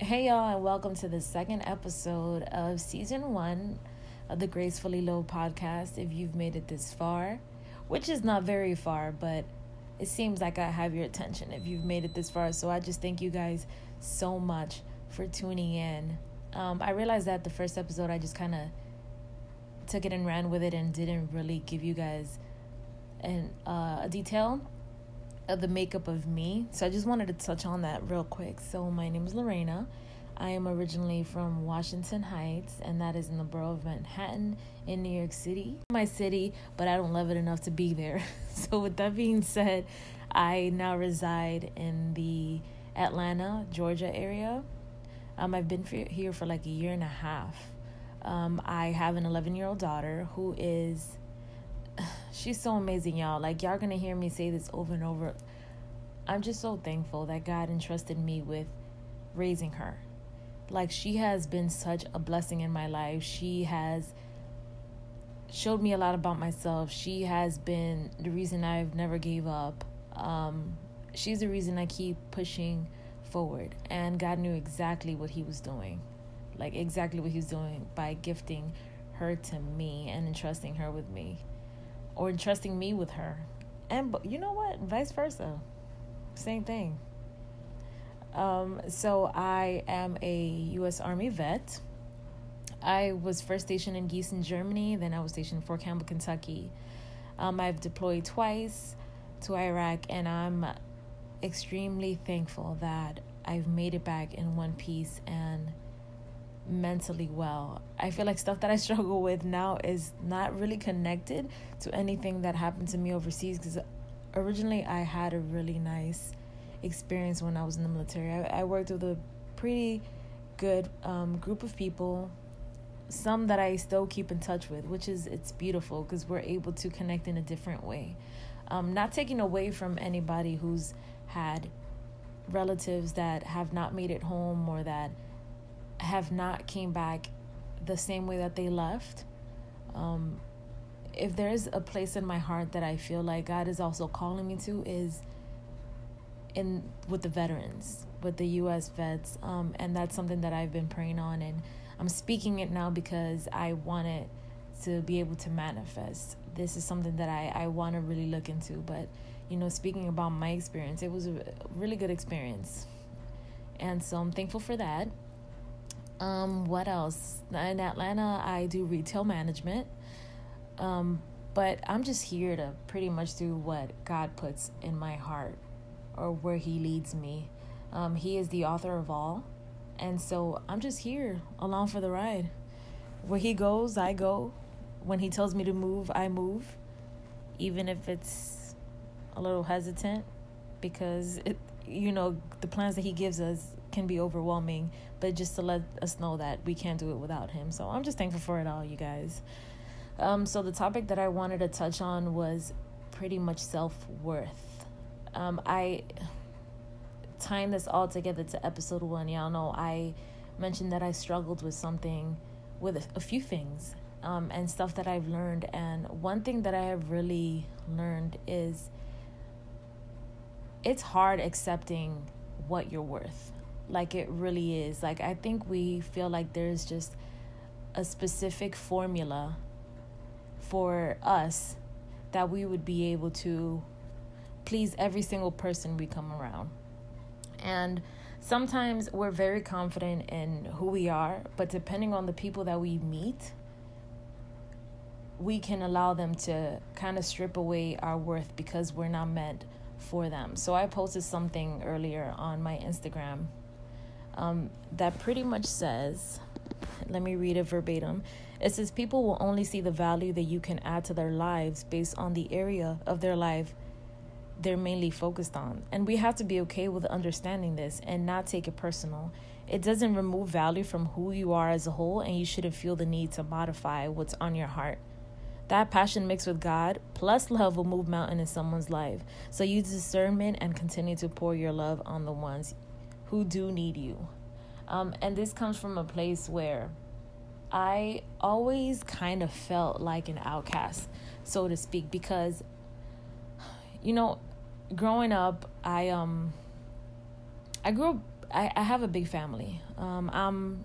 Hey, y'all, and welcome to the second episode of season one of the Gracefully Lo podcast. If you've made it this far, which is not very far, but it seems like I have your attention if you've made it this far. So I just thank you guys so much for tuning in. Um, I realized that the first episode I just kind of took it and ran with it and didn't really give you guys an uh, a detail the makeup of me. So I just wanted to touch on that real quick. So my name is Lorena. I am originally from Washington Heights, and that is in the borough of Manhattan in New York City. My city, but I don't love it enough to be there. So with that being said, I now reside in the Atlanta, Georgia area. Um, I've been for, here for like a year and a half. Um, I have an 11 year old daughter who is she's so amazing, y'all. Like y'all gonna hear me say this over and over. I'm just so thankful that God entrusted me with raising her. Like she has been such a blessing in my life. She has showed me a lot about myself. She has been the reason I've never gave up. Um, she's the reason I keep pushing forward. And God knew exactly what He was doing, like exactly what He was doing by gifting her to me and entrusting her with me or entrusting me with her. And you know what? Vice versa. Same thing. Um, so I am a U.S. Army vet. I was first stationed in Gießen, Germany. Then I was stationed in Fort Campbell, Kentucky. Um, I've deployed twice to Iraq, and I'm extremely thankful that I've made it back in one piece and mentally well. I feel like stuff that I struggle with now is not really connected to anything that happened to me overseas because originally I had a really nice experience when I was in the military. I, I worked with a pretty good um, group of people, some that I still keep in touch with, which is it's beautiful because we're able to connect in a different way. Um, not taking away from anybody who's had relatives that have not made it home or that have not came back the same way that they left. Um, if there's a place in my heart that I feel like God is also calling me to is in with the veterans, with the U.S. vets, um, and that's something that I've been praying on, and I'm speaking it now because I want it to be able to manifest. This is something that I I want to really look into, but you know, speaking about my experience, it was a really good experience, and so I'm thankful for that. Um, what else? In Atlanta, I do retail management. Um, but I'm just here to pretty much do what God puts in my heart or where He leads me. Um, he is the author of all. And so I'm just here along for the ride. Where He goes, I go. When He tells me to move, I move. Even if it's a little hesitant because it you know the plans that he gives us can be overwhelming, but just to let us know that we can't do it without him. So I'm just thankful for it all, you guys. Um, so the topic that I wanted to touch on was pretty much self worth. Um, I tying this all together to episode one. Y'all know I mentioned that I struggled with something, with a, few things, um, and stuff that I've learned. And one thing that I have really learned is it's hard accepting what you're worth like it really is. Like I think we feel like there's just a specific formula for us that we would be able to please every single person we come around. And sometimes we're very confident in who we are, but depending on the people that we meet, we can allow them to kind of strip away our worth because we're not meant for them. So I posted something earlier on my Instagram um, that pretty much says, let me read it verbatim. It says, People will only see the value that you can add to their lives based on the area of their life they're mainly focused on. And we have to be okay with understanding this and not take it personal. It doesn't remove value from who you are as a whole, and you shouldn't feel the need to modify what's on your heart. That passion mixed with God plus love will move mountain in someone's life. So use discernment and continue to pour your love on the ones who do need you. Um, and this comes from a place where I always kind of felt like an outcast, so to speak, because, you know, growing up, I um, I grew up I, I have a big family. Um, I'm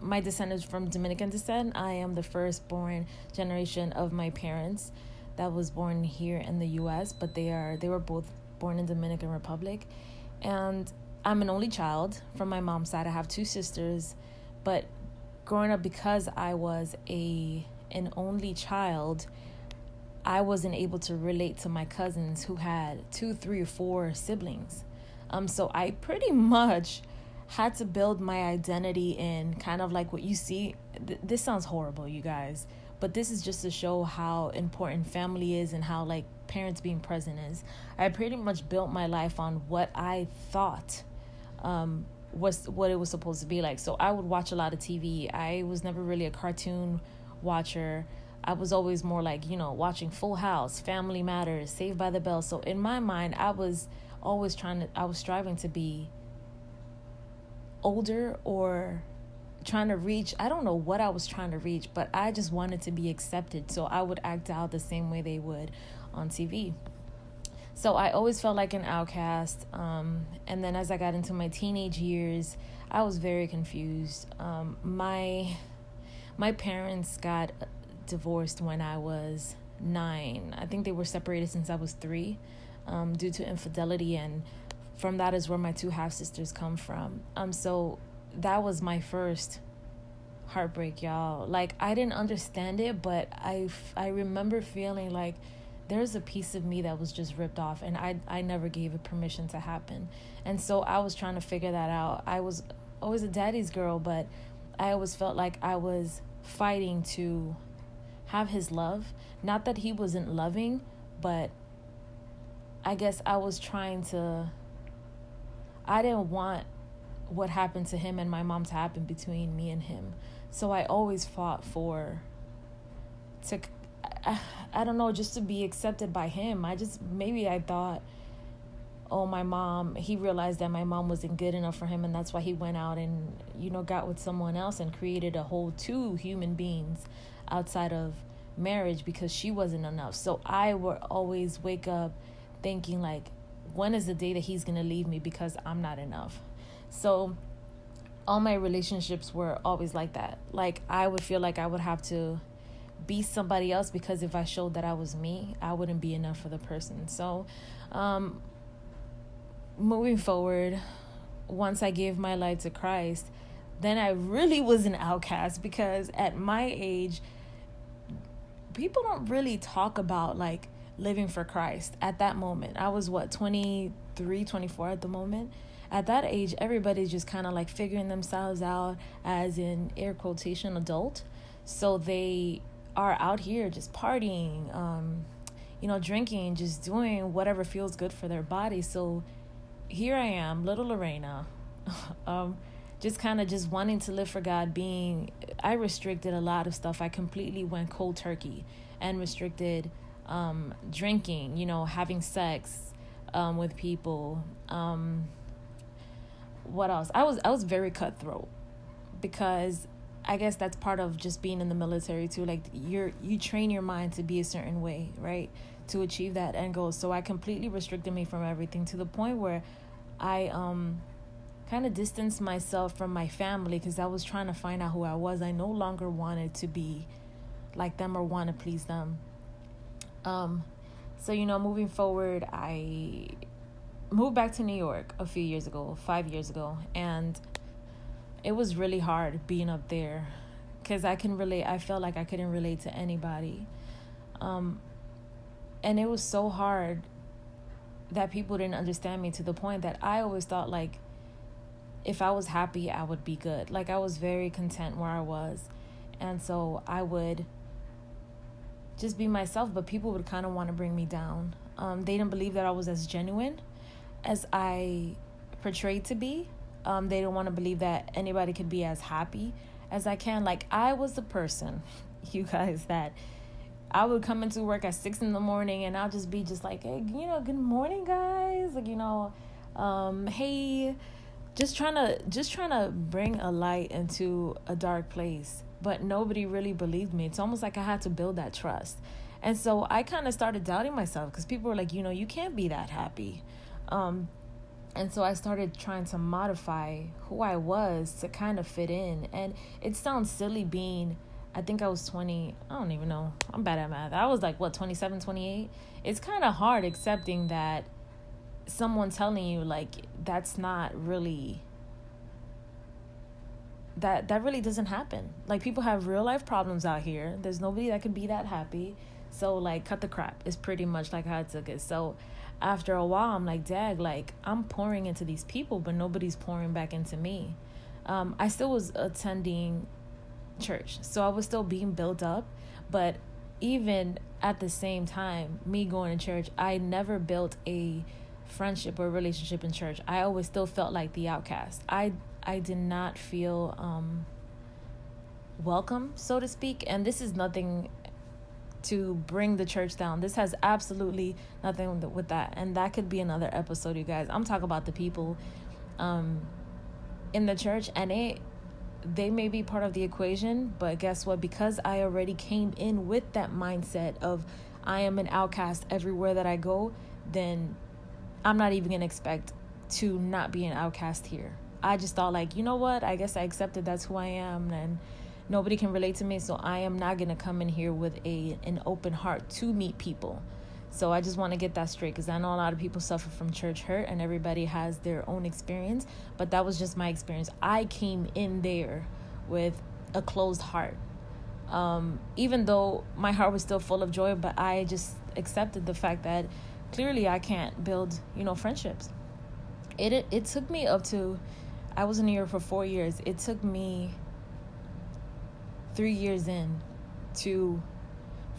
my descendants from Dominican descent. I am the firstborn generation of my parents that was born here in the U.S., but they are they were both born in Dominican Republic, and I'm an only child from my mom's side. I have two sisters, but growing up because I was a an only child, I wasn't able to relate to my cousins who had two, three, or four siblings. Um, so I pretty much had to build my identity in kind of like what you see. Th- this sounds horrible, you guys, but this is just to show how important family is and how like parents being present is. I pretty much built my life on what I thought um, was what it was supposed to be like. So I would watch a lot of TV. I was never really a cartoon watcher. I was always more like, you know, watching Full House, Family Matters, Saved by the Bell. So in my mind, I was always trying to, I was striving to be older or trying to reach i don't know what i was trying to reach but i just wanted to be accepted. So i would act out the same way they would on tv so i always felt like an outcast um, and then as i got into my teenage years i was very confused. Um, my my parents got divorced when i was nine. I think they were separated since i was three um, due to infidelity and from that is where my two half sisters come from. Um, so that was my first heartbreak, y'all. Like I didn't understand it, but I I remember feeling like there's a piece of me that was just ripped off, and I I never gave it permission to happen. And so I was trying to figure that out. I was always a daddy's girl, but I always felt like I was fighting to have his love. Not that he wasn't loving, but I guess I was trying to I didn't want what happened to him and my mom to happen between me and him. So I always fought for to I, I don't know, just to be accepted by him. I just maybe I thought oh my mom he realized that my mom wasn't good enough for him and that's why he went out and you know got with someone else and created a whole two human beings outside of marriage because she wasn't enough so i would always wake up thinking like when is the day that he's gonna leave me because I'm not enough? So all my relationships were always like that. Like I would feel like I would have to be somebody else because if I showed that I was me, I wouldn't be enough for the person. So um moving forward, once I gave my life to Christ, then I really was an outcast because at my age people don't really talk about like living for Christ at that moment. I was what, 23, 24 at the moment. At that age, everybody's just kind of like figuring themselves out as an air quotation adult. So they are out here just partying, um, you know, drinking, just doing whatever feels good for their body. So here I am, little Lorena, um, just kind of just wanting to live for God. Being, I restricted a lot of stuff. I completely went cold turkey and restricted um, drinking, you know, having sex um, with people. Um, what else? I was I was very cutthroat because I guess that's part of just being in the military too. Like you're you train your mind to be a certain way, right? To achieve that end goal. So I completely restricted me from everything to the point where I um kind of distanced myself from my family because I was trying to find out who I was. I no longer wanted to be like them or want to please them. Um, so you know, moving forward, I moved back to New York a few years ago, five years ago, and it was really hard being up there because I can relate. I felt like I couldn't relate to anybody, um, and it was so hard that people didn't understand me to the point that I always thought like if I was happy, I would be good. Like I was very content where I was, and so I would just be myself, but people would kind of want to bring me down. Um, they didn't believe that I was as genuine as I portrayed to be. Um, they don't want to believe that anybody could be as happy as I can. Like, I was the person, you guys, that I would come into work at six in the morning and I'll just be just like, hey, you know, good morning, guys. Like, you know, um, hey, just trying to just trying to bring a light into a dark place but nobody really believed me. It's almost like I had to build that trust. And so I kind of started doubting myself because people were like, you know, you can't be that happy. Um, and so I started trying to modify who I was to kind of fit in. And it sounds silly being, I think I was 20, I don't even know. I'm bad at math. I was like, what, 27, 28? It's kind of hard accepting that someone telling you, like, that's not really. That that really doesn't happen. Like people have real life problems out here. There's nobody that can be that happy. So like cut the crap is pretty much like how I took it. So after a while, I'm like, Dag, like I'm pouring into these people, but nobody's pouring back into me. Um, I still was attending church, so I was still being built up, but even at the same time, me going to church, I never built a friendship or relationship in church. I always still felt like the outcast. I I did not feel um welcome, so to speak, and this is nothing to bring the church down. This has absolutely nothing with that. And that could be another episode, you guys. I'm talking about the people um, in the church, and it they may be part of the equation, but guess what? Because I already came in with that mindset of I am an outcast everywhere that I go, then I'm not even gonna expect to not be an outcast here. I just thought like, you know what? I guess I accepted that's who I am and nobody can relate to me so i am not going to come in here with a an open heart to meet people. So i just want to get that straight because i know a lot of people suffer from church hurt and everybody has their own experience but that was just my experience. I came in there with a closed heart. Um, even though my heart was still full of joy but i just accepted the fact that clearly i can't build you know friendships. It, it, it took me up to i was in new york for four years. It took me three years in to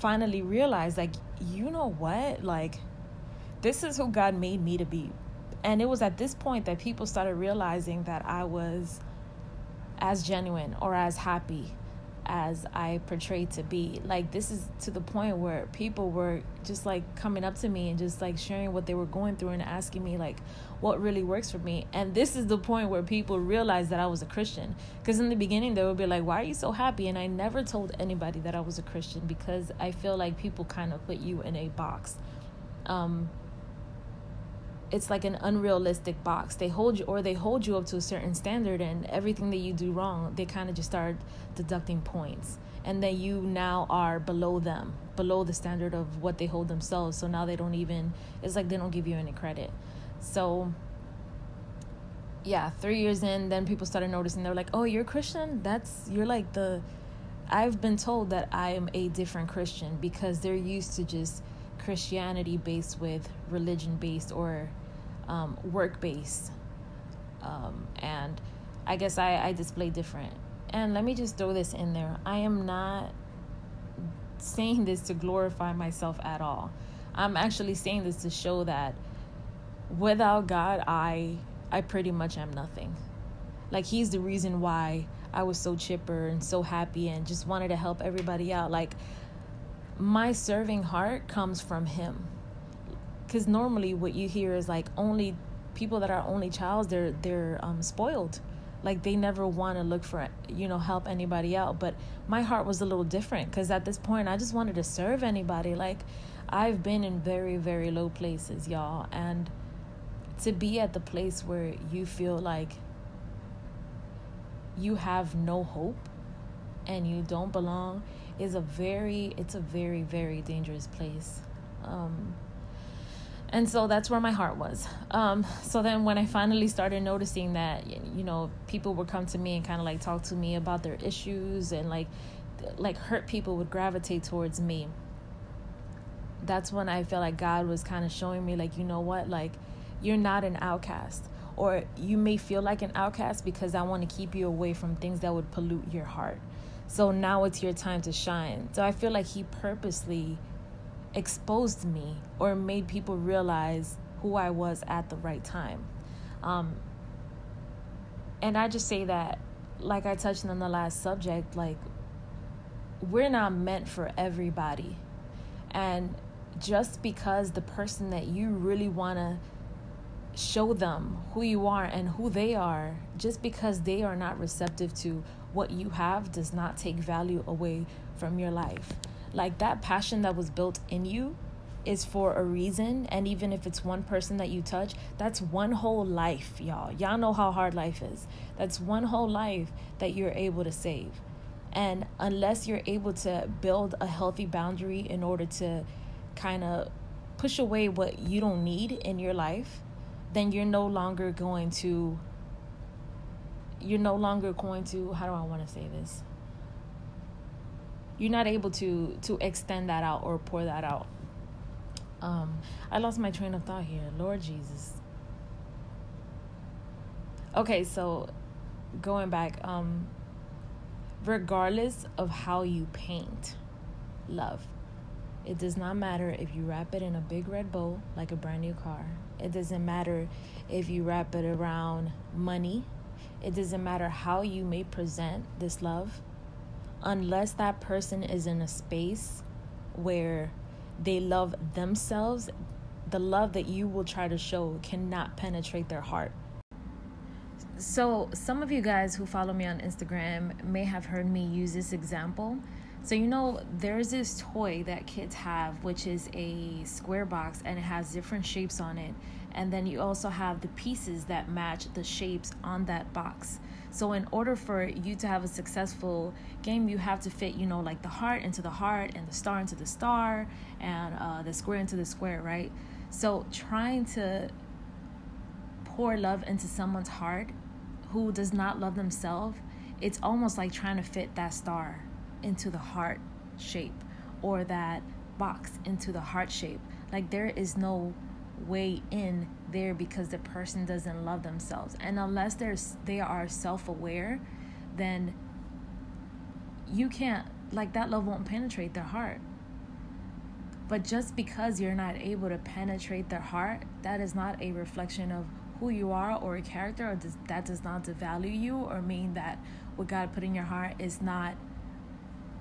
finally realize like you know what? Like this is who god made me to be. And it was at this point that people started realizing that i was as genuine or as happy as I portrayed to be. Like this is to the point where people were just like coming up to me and just like sharing what they were going through and asking me like what really works for me. And this is the point where people realized that I was a Christian. Because in the beginning they would be like, "Why are you so happy?" And I never told anybody that I was a Christian because I feel like people kind of put you in a box. Um it's like an unrealistic box. They hold you or they hold you up to a certain standard and everything that you do wrong, they kind of just start deducting points. And then you now are below them, below the standard of what they hold themselves. So now they don't even it's like they don't give you any credit. So yeah, 3 years in then people started noticing they're like, "Oh, you're Christian? That's you're like the I've been told that I am a different Christian because they're used to just Christianity based with religion based or um, work based. Um, and I guess I, I display different. And let me just throw this in there I am not saying this to glorify myself at all. I'm actually saying this to show that without God, I I pretty much am nothing. Like he's the reason why I was so chipper and so happy and just wanted to help everybody out. Like my serving heart comes from him because normally what you hear is like only people that are only child they're they're um, spoiled. Like they never want to look for you know help anybody out. But my heart was a little different because at this point i just wanted to serve anybody. Like i've been in very very low places y'all. And to be at the place where you feel like you have no hope and you don't belong is a very it's a very very dangerous place. Um, and so that's where my heart was. Um, so then when i finally started noticing that you know people would come to me and kind of like talk to me about their issues and like like hurt people would gravitate towards me. That's when i felt like god was kind of showing me like you know what? Like you're not an outcast. Or you may feel like an outcast because i want to keep you away from things that would pollute your heart. So now it's your time to shine. So I feel like he purposely exposed me or made people realize who I was at the right time. Um, and I just say that, like I touched on the last subject, like we're not meant for everybody. And just because the person that you really want to show them who you are and who they are, just because they are not receptive to what you have does not take value away from your life. Like that passion that was built in you is for a reason. And even if it's one person that you touch, that's one whole life, y'all. Y'all know how hard life is. That's one whole life that you're able to save. And unless you're able to build a healthy boundary in order to kind of push away what you don't need in your life, then you're no longer going to you're no longer going to how do I want to say this? You're not able to to extend that out or pour that out. Um I lost my train of thought here. Lord Jesus. Okay, so going back um regardless of how you paint love it does not matter if you wrap it in a big red bow like a brand new car. It doesn't matter if you wrap it around money. It doesn't matter how you may present this love. Unless that person is in a space where they love themselves, the love that you will try to show cannot penetrate their heart. So, some of you guys who follow me on Instagram may have heard me use this example so, you know, there's this toy that kids have, which is a square box and it has different shapes on it. And then you also have the pieces that match the shapes on that box. So, in order for you to have a successful game, you have to fit, you know, like the heart into the heart and the star into the star and uh, the square into the square, right? So, trying to pour love into someone's heart who does not love themselves, it's almost like trying to fit that star into the heart shape or that box into the heart shape. Like there is no way in there because the person doesn't love themselves. And unless there's they are self-aware, then you can't like that love won't penetrate their heart. But just because you're not able to penetrate their heart, that is not a reflection of who you are or a character, or does, that does not devalue you or mean that what God put in your heart is not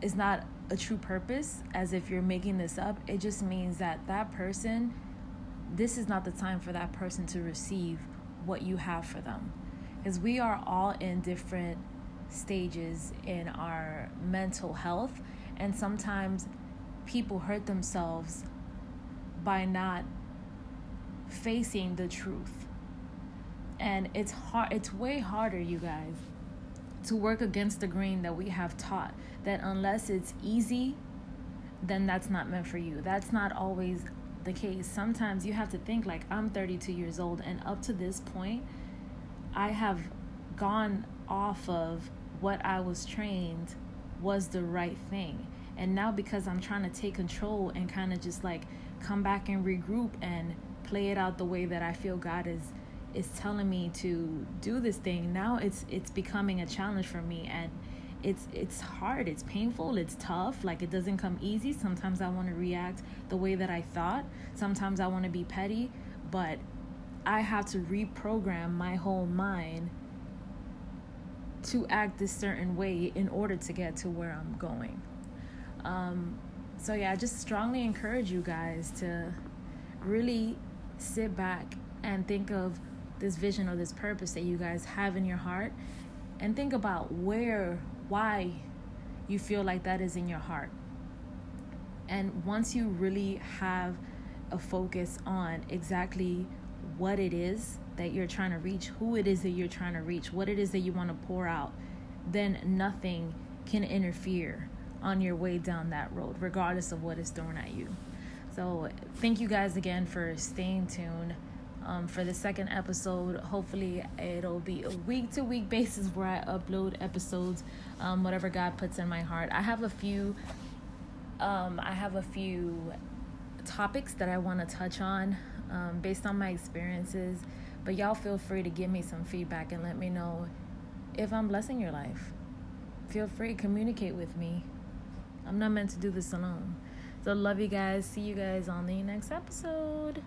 is not a true purpose as if you're making this up. It just means that that person, this is not the time for that person to receive what you have for them. Because we are all in different stages in our mental health, and sometimes people hurt themselves by not facing the truth. And it's hard, it's way harder, you guys to work against the grain that we have taught that unless it's easy, then that's not meant for you. That's not always the case. Sometimes you have to think like I'm 32 years old and up to this point, I have gone off of what I was trained was the right thing. And now because I'm trying to take control and kind of just like come back and regroup and play it out the way that I feel God is is telling me to do this thing now it's it's becoming a challenge for me and it's it's hard it's painful it's tough like it doesn't come easy. Sometimes i want to react the way that i thought. Sometimes i want to be petty but i have to reprogram my whole mind to act this certain way in order to get to where i'm going. Um, so yeah i just strongly encourage you guys to really sit back and think of this vision or this purpose that you guys have in your heart and think about where why you feel like that is in your heart. And once you really have a focus on exactly what it is that you're trying to reach who it is that you're trying to reach what it is that you want to pour out then nothing can interfere on your way down that road regardless of what is thrown at you. So thank you guys again for staying tuned um, for the second episode. Hopefully, it'll be a week to week basis where I upload episodes, um, whatever God puts in my heart. I have a few. Um, I have a few topics that I want to touch on um, based on my experiences. But y'all feel free to give me some feedback and let me know if I'm blessing your life. Feel free communicate with me. I'm not meant to do this alone. So love you guys. See you guys on the next episode.